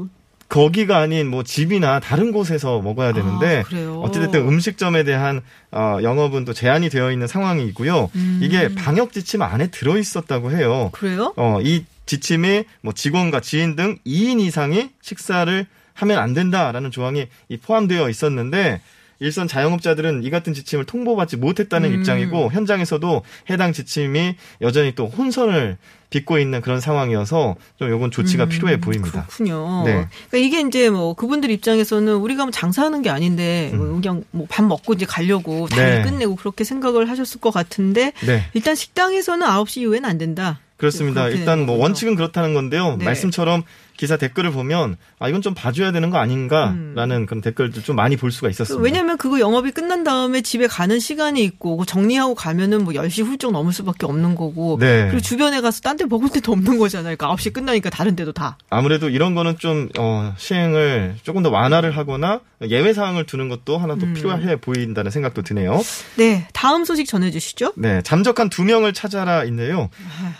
거기가 아닌 뭐 집이나 다른 곳에서 먹어야 되는데 아? 어찌됐든 음식점에 대한 어, 영업은 또 제한이 되어 있는 상황이고요. 음. 이게 방역 지침 안에 들어 있었다고 해요. 그래요? 어, 이 지침이 뭐 직원과 지인 등 2인 이상이 식사를 하면 안 된다라는 조항이 이 포함되어 있었는데 일선 자영업자들은 이 같은 지침을 통보받지 못했다는 음. 입장이고 현장에서도 해당 지침이 여전히 또 혼선을 빚고 있는 그런 상황이어서 좀 요건 조치가 음, 필요해 보입니다. 그렇군요. 네. 그러니까 이게 이제 뭐 그분들 입장에서는 우리가 뭐 장사하는 게 아닌데 뭐 그냥 뭐 밥 먹고 이제 가려고 음. 네. 끝내고 그렇게 생각을 하셨을 것 같은데 네. 일단 식당에서는 9시 이후에는 안 된다. 그렇습니다. 그렇게 일단 뭐. 원칙은 그렇다는 건데요. 네. 말씀처럼 기사 댓글을 보면 아 이건 좀 봐줘야 되는 거 아닌가라는 그런 댓글도 좀 많이 볼 수가 있었습니다. 음. 왜냐면 그거 영업이 끝난 다음에 집에 가는 시간이 있고 정리하고 가면은 뭐 10시 훌쩍 넘을 수밖에 없는 거고 네. 그리고 주변에 가서 딴 데 먹을 데도 없는 거잖아요. 그러니까 9시 끝나니까 다른 데도 다. 아무래도 이런 거는 좀 어, 시행을 조금 더 완화를 하거나 예외 사항을 두는 것도 하나 더 음. 필요해 보인다는 생각도 드네요. 네, 다음 소식 전해 주시죠. 네, 잠적한 두 명을 찾아라 있네요.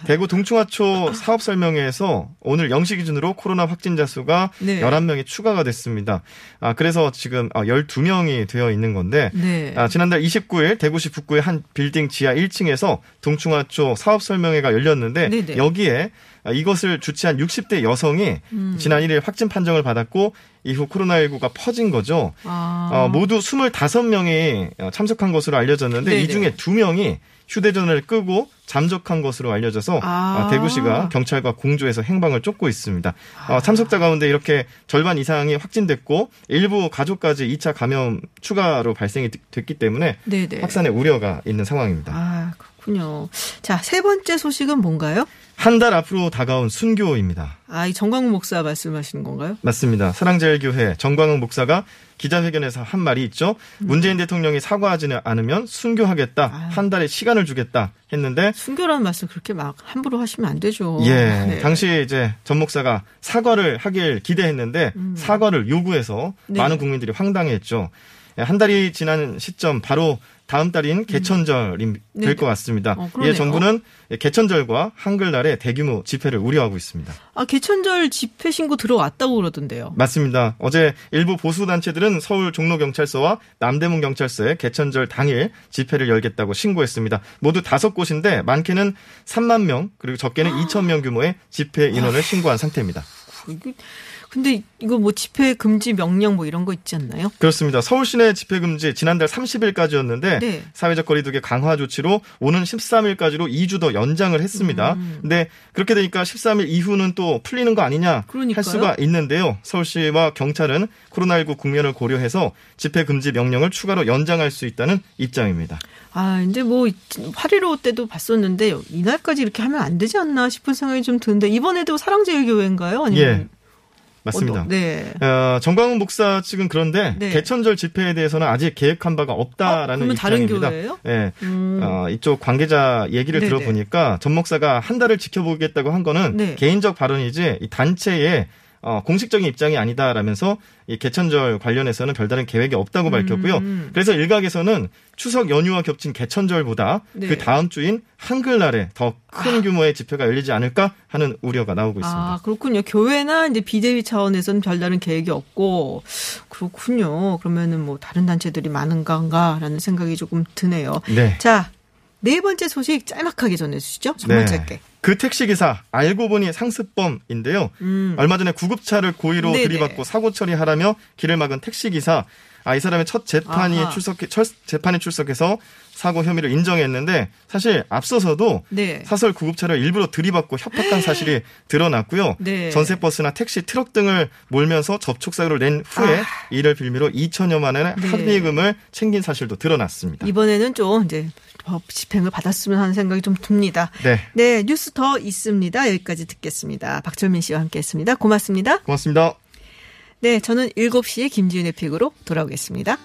대구 동충하초 사업 설명회에서 오늘 0시 기준으로 코로 나 확진자 수가 네. 11명이 추가가 됐습니다. 아, 그래서 지금 12명이 되어 있는 건데 네. 아, 지난달 29일 대구시 북구의 한 빌딩 지하 1층에서 동충하초 사업 설명회가 열렸는데 네네. 여기에 아, 이것을 주최한 60대 여성이 음. 지난 1일 확진 판정을 받았고 이후 코로나19가 퍼진 거죠. 아. 어, 모두 25명이 참석한 것으로 알려졌는데 네네. 이 중에 2명이 휴대전화를 끄고 잠적한 것으로 알려져서 아. 어, 대구시가 경찰과 공조해서 행방을 쫓고 있습니다. 어, 참석자 가운데 이렇게 절반 이상이 확진됐고 일부 가족까지 2차 감염 추가로 발생이 됐기 때문에 네네. 확산의 우려가 있는 상황입니다. 아, 그렇군요. 자, 세 번째 소식은 뭔가요? 한 달 앞으로 다가온 순교입니다. 아, 이 정광훈 목사 말씀하시는 건가요? 맞습니다. 사랑제일교회 정광훈 목사가 기자회견에서 한 말이 있죠. 음. 문재인 대통령이 사과하지는 않으면 순교하겠다. 아. 한 달의 시간을 주겠다 했는데 순교라는 말씀 그렇게 막 함부로 하시면 안 되죠. 예, 네. 당시 이제 전 목사가 사과를 하길 기대했는데 사과를 요구해서 음. 네. 많은 국민들이 황당해했죠. 예, 한 달이 지난 시점 바로 다음 달인 개천절이 될것 같습니다. 어, 이에 그러네요. 정부는 개천절과 한글날의 대규모 집회를 우려하고 있습니다. 아, 개천절 집회 신고 들어왔다고 그러던데요. 맞습니다. 어제 일부 보수 단체들은 서울 종로 경찰서와 남대문 경찰서에 개천절 당일 집회를 열겠다고 신고했습니다. 모두 다섯 곳인데 많게는 3만 명 그리고 적게는 2천 명 규모의 집회 인원을 신고한 상태입니다. 이게- 근데 이거 뭐 집회 금지 명령 뭐 이런 거 있지 않나요? 그렇습니다. 서울 시내 집회 금지 지난달 30일까지였는데 네. 사회적 거리두기 강화 조치로 오는 13일까지로 2주 더 연장을 했습니다. 음. 근데 그렇게 되니까 13일 이후는 또 풀리는 거 아니냐 그러니까요. 할 수가 있는데요. 서울시와 경찰은 코로나19 국면을 고려해서 집회 금지 명령을 추가로 연장할 수 있다는 입장입니다. 아, 이제 뭐8.15 때도 봤었는데 이날까지 이렇게 하면 안 되지 않나 싶은 생각이 좀 드는데 이번에도 사랑제일교회인가요? 아니면 예. 맞습니다. 어떤- 네. 어, 정광훈 목사 측은 그런데 네. 개천절 집회에 대해서는 아직 계획한 바가 없다라는 어, 그러면 다른 입장입니다. 교회예요? 예. 음. 어, 이쪽 관계자 얘기를 네네. 들어보니까 전 목사가 한 달을 지켜보겠다고 한 거는 네. 개인적 발언이지 이 단체의 어, 공식적인 입장이 아니다라면서 이 개천절 관련해서는 별다른 계획이 없다고 밝혔고요. 음. 그래서 일각에서는 추석 연휴와 겹친 개천절보다 네. 그 다음 주인 한글날에 더큰 규모의 집회가 열리지 않을까 하는 우려가 나오고 있습니다. 아, 그렇군요. 교회나 이제 비대위 차원에서는 별다른 계획이 없고 그렇군요. 그러면은 뭐 다른 단체들이 많은가라는 생각이 조금 드네요. 네. 자, 네 번째 소식 짤막하게 전해 주시죠. 정말 네. 짧게. 그 택시기사 알고 보니 상습범인데요. 음. 얼마 전에 구급차를 고의로 네네. 들이받고 사고 처리하라며 길을 막은 택시기사. 아, 이 사람의 첫 재판이. 출석, 첫 재판에 출석해서 사고 혐의를 인정했는데 사실 앞서서도 네. 사설 구급차를 일부러 들이받고 협박한 사실이 드러났고요. 네. 전세버스나 택시, 트럭 등을 몰면서 접촉사고를 낸 후에 이를 빌미로 2천여만 원의 아. 네. 합의금을 챙긴 사실도 드러났습니다. 이번에는 좀 이제 법 집행을 받았으면 하는 생각이 좀 듭니다. 네. 네, 뉴스 더 있습니다. 여기까지 듣겠습니다. 박철민 씨와 함께 했습니다. 고맙습니다. 고맙습니다. 네, 저는 7시에 김지윤의 픽으로 돌아오겠습니다.